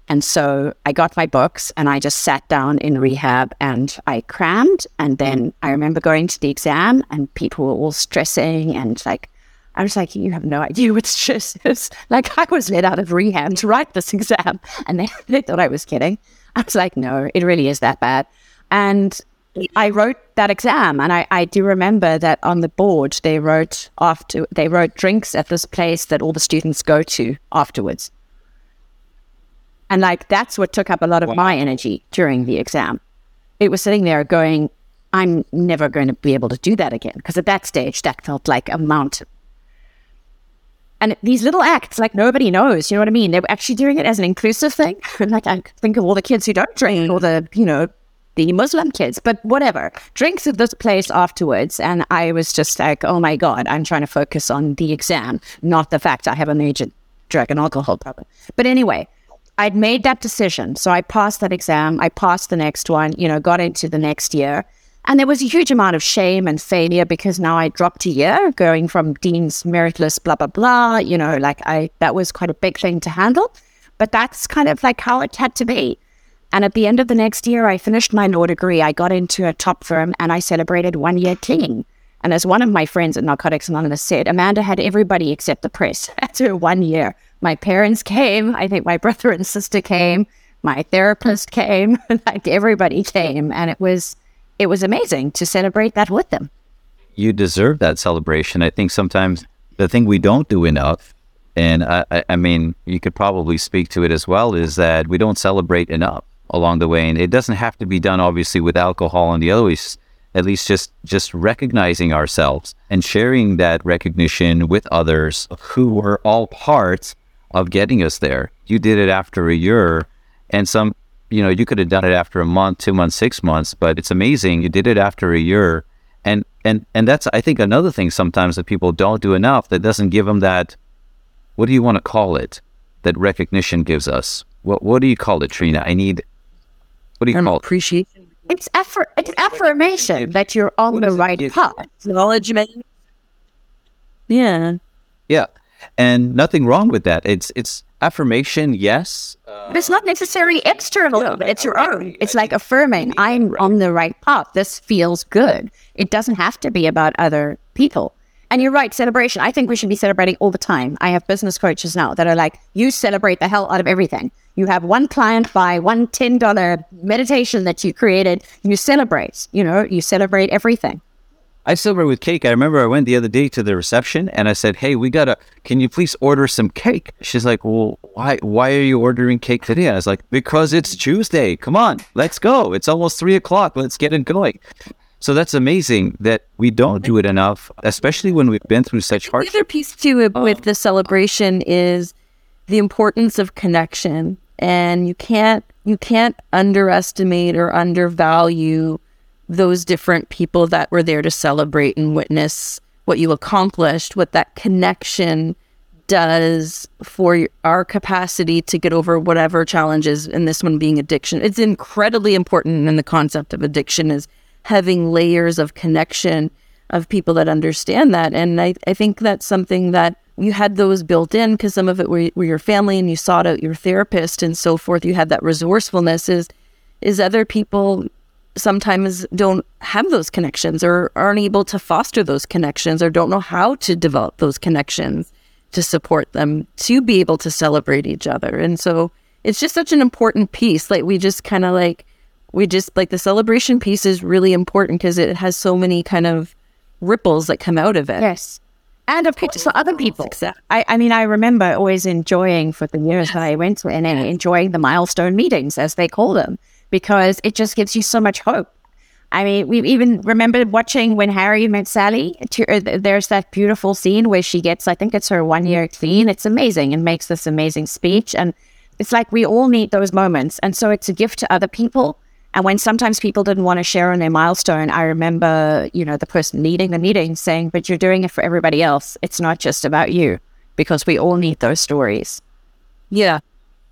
And so I got my books and I just sat down in rehab and I crammed. And then I remember going to the exam and people were all stressing and like, I was like, you have no idea what stress is. Like I was let out of rehab to write this exam and they, they thought I was kidding. I was like, no, it really is that bad. And I wrote that exam and I, I do remember that on the board they wrote after they wrote drinks at this place that all the students go to afterwards. And like that's what took up a lot of my energy during the exam. It was sitting there going, I'm never going to be able to do that again. Because at that stage, that felt like a mountain. And these little acts, like nobody knows, you know what I mean? They were actually doing it as an inclusive thing. like I think of all the kids who don't drink, or the, you know, the Muslim kids, but whatever. Drinks at this place afterwards. And I was just like, oh my God, I'm trying to focus on the exam, not the fact I have a major drug and alcohol problem. But anyway, I'd made that decision. So I passed that exam. I passed the next one, you know, got into the next year. And there was a huge amount of shame and failure because now I dropped a year going from Dean's Merit List, blah, blah, blah. You know, like I, that was quite a big thing to handle. But that's kind of like how it had to be. And at the end of the next year, I finished my law degree. I got into a top firm and I celebrated one year clean. And as one of my friends at Narcotics Anonymous said, Amanda had everybody except the press after one year. My parents came. I think my brother and sister came. My therapist came. like everybody came. And it was, it was amazing to celebrate that with them. You deserve that celebration. I think sometimes the thing we don't do enough, and I, I, I mean, you could probably speak to it as well, is that we don't celebrate enough along the way. And it doesn't have to be done, obviously, with alcohol and the other ways. at least just just recognizing ourselves and sharing that recognition with others who were all part of getting us there. You did it after a year, and some, you know, you could have done it after a month, two months, six months, but it's amazing you did it after a year. And and and that's I think another thing sometimes that people don't do enough that doesn't give them that. What do you want to call it? That recognition gives us. What what do you call it, Trina? I need. What do you call it? appreciation, It's effort. It's affirmation that you're on the right path. acknowledgement. Yeah. Yeah, and nothing wrong with that. It's it's affirmation, yes. Uh, But it's not necessarily external. It's your own. It's like affirming, I'm on the right path. This feels good. It doesn't have to be about other people. And you're right, celebration. I think we should be celebrating all the time. I have business coaches now that are like, you celebrate the hell out of everything. You have one client buy one $10 meditation that you created. You celebrate, you know, you celebrate everything. I celebrate with cake. I remember I went the other day to the reception and I said, "Hey, we gotta. Can you please order some cake?" She's like, "Well, why? Why are you ordering cake today?" I was like, "Because it's Tuesday. Come on, let's go. It's almost three o'clock. Let's get it going." So that's amazing that we don't do it enough, especially when we've been through such hard The other piece too with- with the celebration is the importance of connection, and you can't you can't underestimate or undervalue those different people that were there to celebrate and witness what you accomplished, what that connection does for our capacity to get over whatever challenges, and this one being addiction. It's incredibly important in the concept of addiction is having layers of connection of people that understand that. And I, I think that's something that you had those built in because some of it were, were your family and you sought out your therapist and so forth. You had that resourcefulness is, is other people sometimes don't have those connections or aren't able to foster those connections or don't know how to develop those connections to support them to be able to celebrate each other. And so it's just such an important piece. Like we just kind of like, we just like the celebration piece is really important because it has so many kind of ripples that come out of it. Yes. And of course, for other people. I, I mean, I remember always enjoying for the years that I went to NA, enjoying the milestone meetings, as they call them, because it just gives you so much hope. I mean, we even remember watching when Harry met Sally. Uh, there's that beautiful scene where she gets, I think it's her one year clean. It's amazing and makes this amazing speech. And it's like we all need those moments. And so it's a gift to other people. And when sometimes people didn't want to share on their milestone, I remember, you know, the person leading the meeting saying, but you're doing it for everybody else. It's not just about you because we all need those stories. Yeah.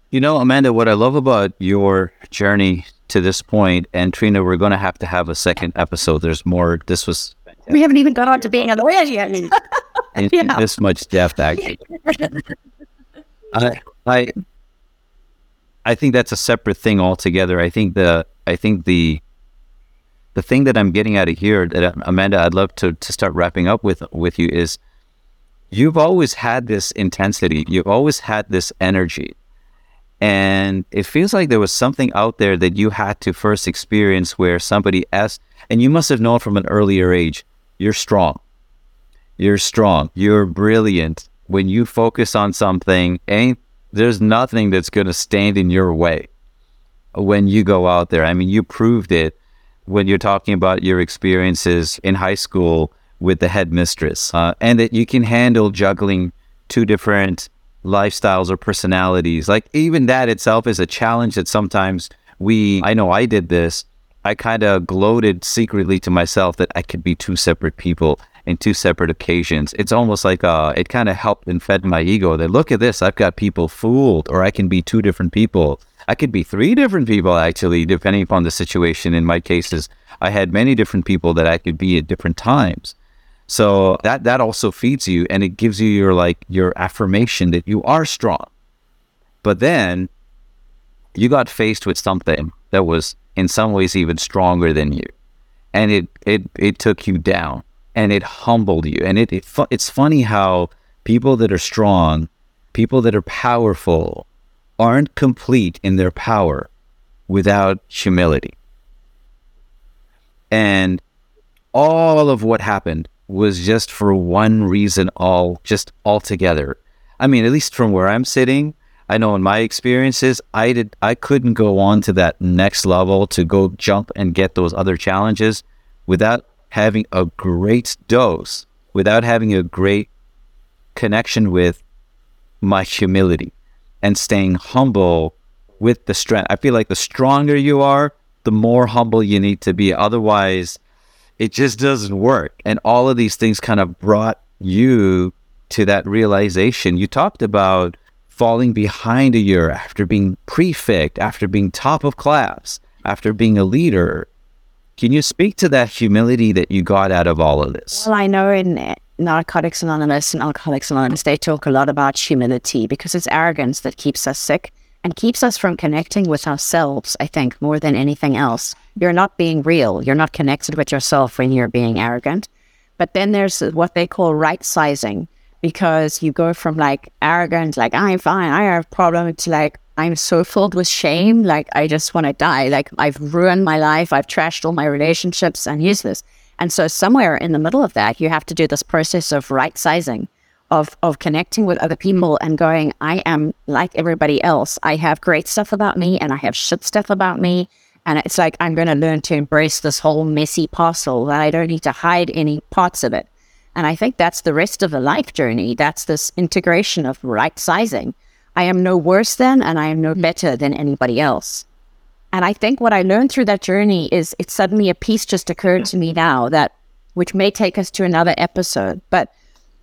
You know, Amanda, what I love about your journey to this point, and Trina, we're going to have to have a second episode. There's more. This was We haven't even got on to being a lawyer yet. in, in Yeah. this much depth, actually. I, I, I think that's a separate thing altogether. I think the, I think the, the thing that I'm getting out of here, that um, Amanda, I'd love to to start wrapping up with with you is, you've always had this intensity. You've always had this energy, and it feels like there was something out there that you had to first experience where somebody asked, and you must have known from an earlier age, you're strong. You're strong. You're brilliant. When you focus on something, ain't there's nothing that's going to stand in your way when you go out there. I mean, you proved it when you're talking about your experiences in high school with the headmistress, uh, and that you can handle juggling two different lifestyles or personalities. Like even that itself is a challenge that sometimes we. I know I did this. I kind of gloated secretly to myself that I could be two separate people in two separate occasions. It's almost like uh, it kind of helped and fed my ego that look at this, I've got people fooled, or I can be two different people. I could be three different people actually, depending upon the situation. In my cases, I had many different people that I could be at different times. So that that also feeds you, and it gives you your like your affirmation that you are strong. But then you got faced with something that was in some ways even stronger than you, and it it it took you down, and it humbled you, and it, it fu- it's funny how people that are strong, people that are powerful, aren't complete in their power without humility. And all of what happened was just for one reason all just altogether. I mean, at least from where I'm sitting, I know in my experiences, I did I couldn't go on to that next level to go jump and get those other challenges without having a great dose, without having a great connection with my humility and staying humble with the strength. I feel like the stronger you are, the more humble you need to be. Otherwise, it just doesn't work. And all of these things kind of brought you to that realization. You talked about falling behind a year after being prefect, after being top of class, after being a leader. Can you speak to that humility that you got out of all of this? Well, I know in eh, Narcotics Anonymous and Alcoholics Anonymous, they talk a lot about humility because it's arrogance that keeps us sick and keeps us from connecting with ourselves, I think, more than anything else. You're not being real. You're not connected with yourself when you're being arrogant. But then there's what they call right sizing because you go from like arrogant, like I'm fine, I have a problem, to like I'm so filled with shame, like I just want to die. Like I've ruined my life, I've trashed all my relationships, and useless. And so somewhere in the middle of that, you have to do this process of right sizing of of connecting with other people and going, I am like everybody else. I have great stuff about me and I have shit stuff about me. And it's like I'm going to learn to embrace this whole messy parcel that I don't need to hide any parts of it. And I think that's the rest of the life journey. That's this integration of right sizing. I am no worse than and I am no mm-hmm. better than anybody else. And I think what I learned through that journey is it suddenly a piece just occurred to me now that which may take us to another episode, but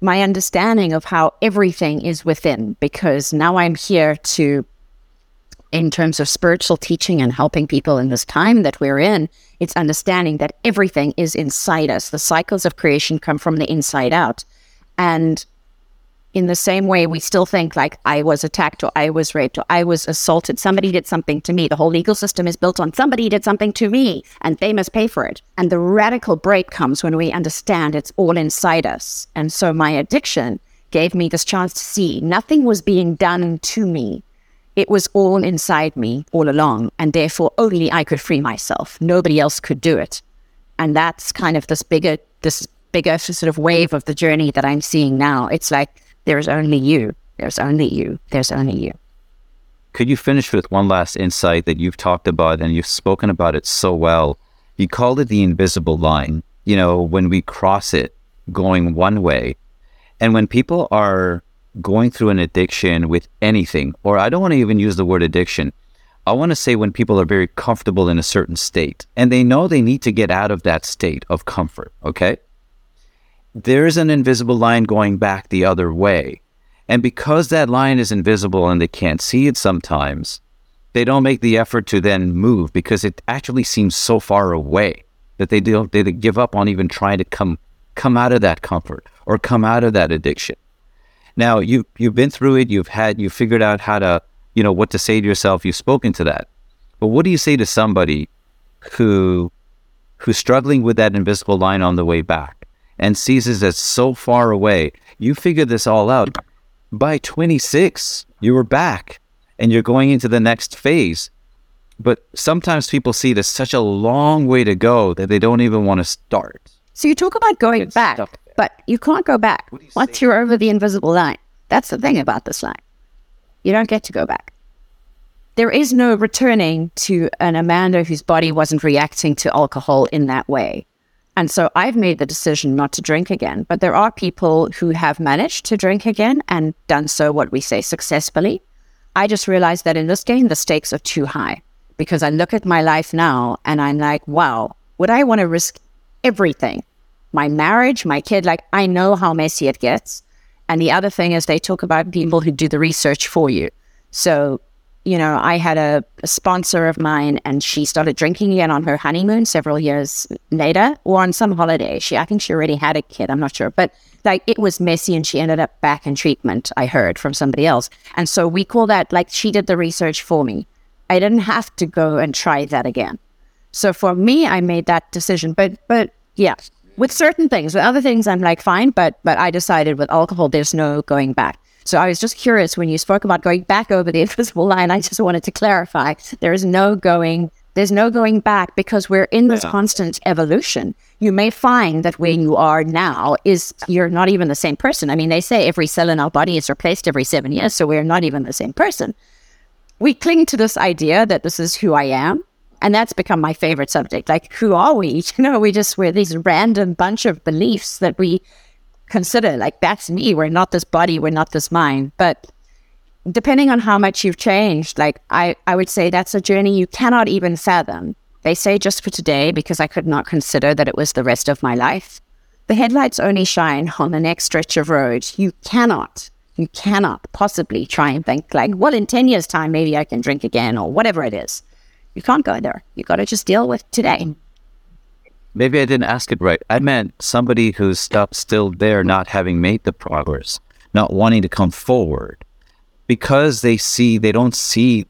my understanding of how everything is within, because now I'm here to, in terms of spiritual teaching and helping people in this time that we're in, it's understanding that everything is inside us. The cycles of creation come from the inside out. And in the same way, we still think like I was attacked or I was raped or I was assaulted. Somebody did something to me. The whole legal system is built on somebody did something to me and they must pay for it. And the radical break comes when we understand it's all inside us. And so my addiction gave me this chance to see nothing was being done to me. It was all inside me all along. And therefore, only I could free myself. Nobody else could do it. And that's kind of this bigger, this bigger sort of wave of the journey that I'm seeing now. It's like, there's only you. There's only you. There's only you. Could you finish with one last insight that you've talked about and you've spoken about it so well? You called it the invisible line. You know, when we cross it going one way, and when people are going through an addiction with anything, or I don't want to even use the word addiction, I want to say when people are very comfortable in a certain state and they know they need to get out of that state of comfort, okay? There's an invisible line going back the other way. And because that line is invisible and they can't see it sometimes, they don't make the effort to then move because it actually seems so far away that they don't they give up on even trying to come come out of that comfort or come out of that addiction. Now you you've been through it, you've had you figured out how to, you know, what to say to yourself, you've spoken to that. But what do you say to somebody who who's struggling with that invisible line on the way back? And sees it as so far away. You figured this all out. By 26, you were back and you're going into the next phase. But sometimes people see it as such a long way to go that they don't even want to start. So you talk about going It's back, but you can't go back you once say? you're over the invisible line. That's the thing about this line. You don't get to go back. There is no returning to an Amanda whose body wasn't reacting to alcohol in that way. And so I've made the decision not to drink again. But there are people who have managed to drink again and done so, what we say, successfully. I just realized that in this game, the stakes are too high because I look at my life now and I'm like, wow, would I want to risk everything? My marriage, my kid, like I know how messy it gets. And the other thing is they talk about people who do the research for you. So, you know, I had a, a sponsor of mine and she started drinking again on her honeymoon several years later or on some holiday. She, I think she already had a kid. I'm not sure. But like it was messy and she ended up back in treatment, I heard from somebody else. And so we call that like she did the research for me. I didn't have to go and try that again. So for me, I made that decision. But but yeah, with certain things, with other things, I'm like fine. But but I decided with alcohol, there's no going back. So I was just curious when you spoke about going back over the invisible line. I just wanted to clarify there is no going. There's no going back because we're in this constant evolution. You may find that where you are now is you're not even the same person. I mean, they say every cell in our body is replaced every seven years, so we're not even the same person we cling to this idea that this is who I am. And that's become my favorite subject. Like, who are we? You know, we just, we're these random bunch of beliefs that we consider like, that's me. We're not this body. We're not this mind. But depending on how much you've changed, like, I, I would say that's a journey you cannot even fathom. They say just for today, because I could not consider that it was the rest of my life. The headlights only shine on the next stretch of road. You cannot, you cannot possibly try and think like, well, in 10 years' time, maybe I can drink again or whatever it is. You can't go there. You got to just deal with today. Maybe I didn't ask it right. I meant somebody who's stuck still there, not having made the progress, not wanting to come forward because they see, they don't see,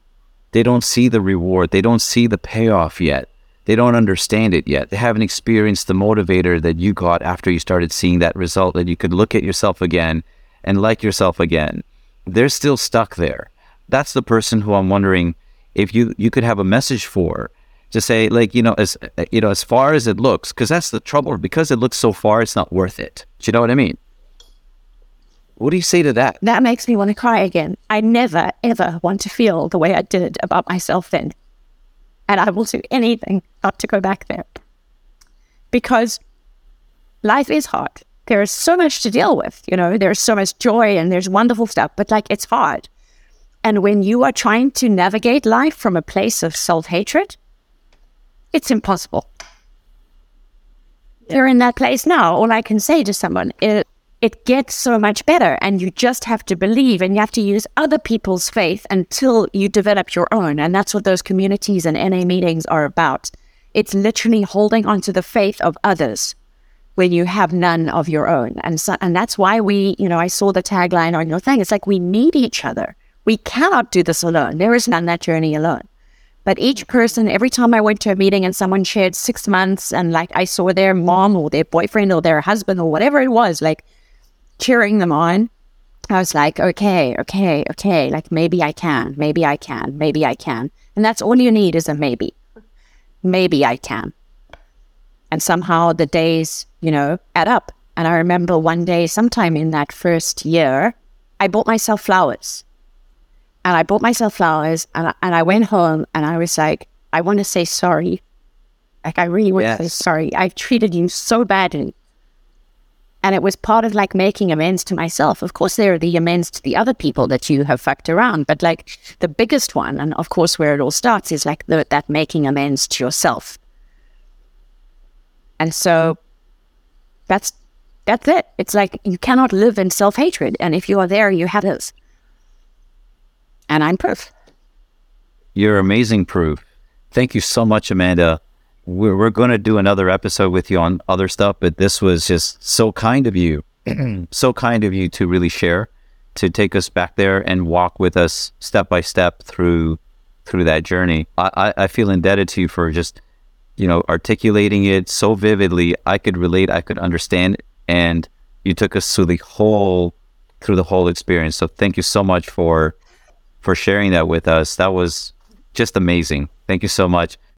they don't see the reward. They don't see the payoff yet. They don't understand it yet. They haven't experienced the motivator that you got after you started seeing that result that you could look at yourself again and like yourself again. They're still stuck there. That's the person who I'm wondering if you you could have a message for to say like you know as you know as far as it looks because that's the trouble because it looks so far it's not worth it do you know what i mean what do you say to that That makes me want to cry again. I never, ever want to feel the way I did about myself then. And I will do anything not to go back there. Because life is hard. There is so much to deal with. You know, there's so much joy and there's wonderful stuff, but like it's hard. And when you are trying to navigate life from a place of self hatred, it's impossible. You're in that place now. All I can say to someone is, it gets so much better and you just have to believe and you have to use other people's faith until you develop your own. And that's what those communities and NA meetings are about. It's literally holding onto the faith of others when you have none of your own. And so, and that's why we you know i saw the tagline on your thing. It's like we need each other. We cannot do this alone. There is none that journey alone but each person, every time I went to a meeting and someone shared six months and like I saw their mom or their boyfriend or their husband or whatever it was, like cheering them on, I was like, okay, okay, okay, like maybe I can, maybe I can, maybe I can. And that's all you need is a maybe. Maybe I can. And somehow the days, you know, add up. And I remember one day, sometime in that first year, I bought myself flowers. And I bought myself flowers and I, and I went home and I was like, I want to say sorry. Like, I really want to say sorry. I've treated you so badly. And it was part of like making amends to myself. Of course, there are the amends to the other people that you have fucked around, but like the biggest one, and of course, where it all starts is like the, that making amends to yourself. And so that's that's it. It's like you cannot live in self hatred, and if you are there, you have this. And I'm proof. You're amazing proof. Thank you so much, Amanda. We're, we're going to do another episode with you on other stuff, but this was just so kind of you. so kind of you to really share, to take us back there and walk with us step by step through through that journey. I, I, I feel indebted to you for just, you know, articulating it so vividly. I could relate, I could understand, and you took us through the whole through the whole experience. So thank you so much for for sharing that with us. That was just amazing. Thank you so much.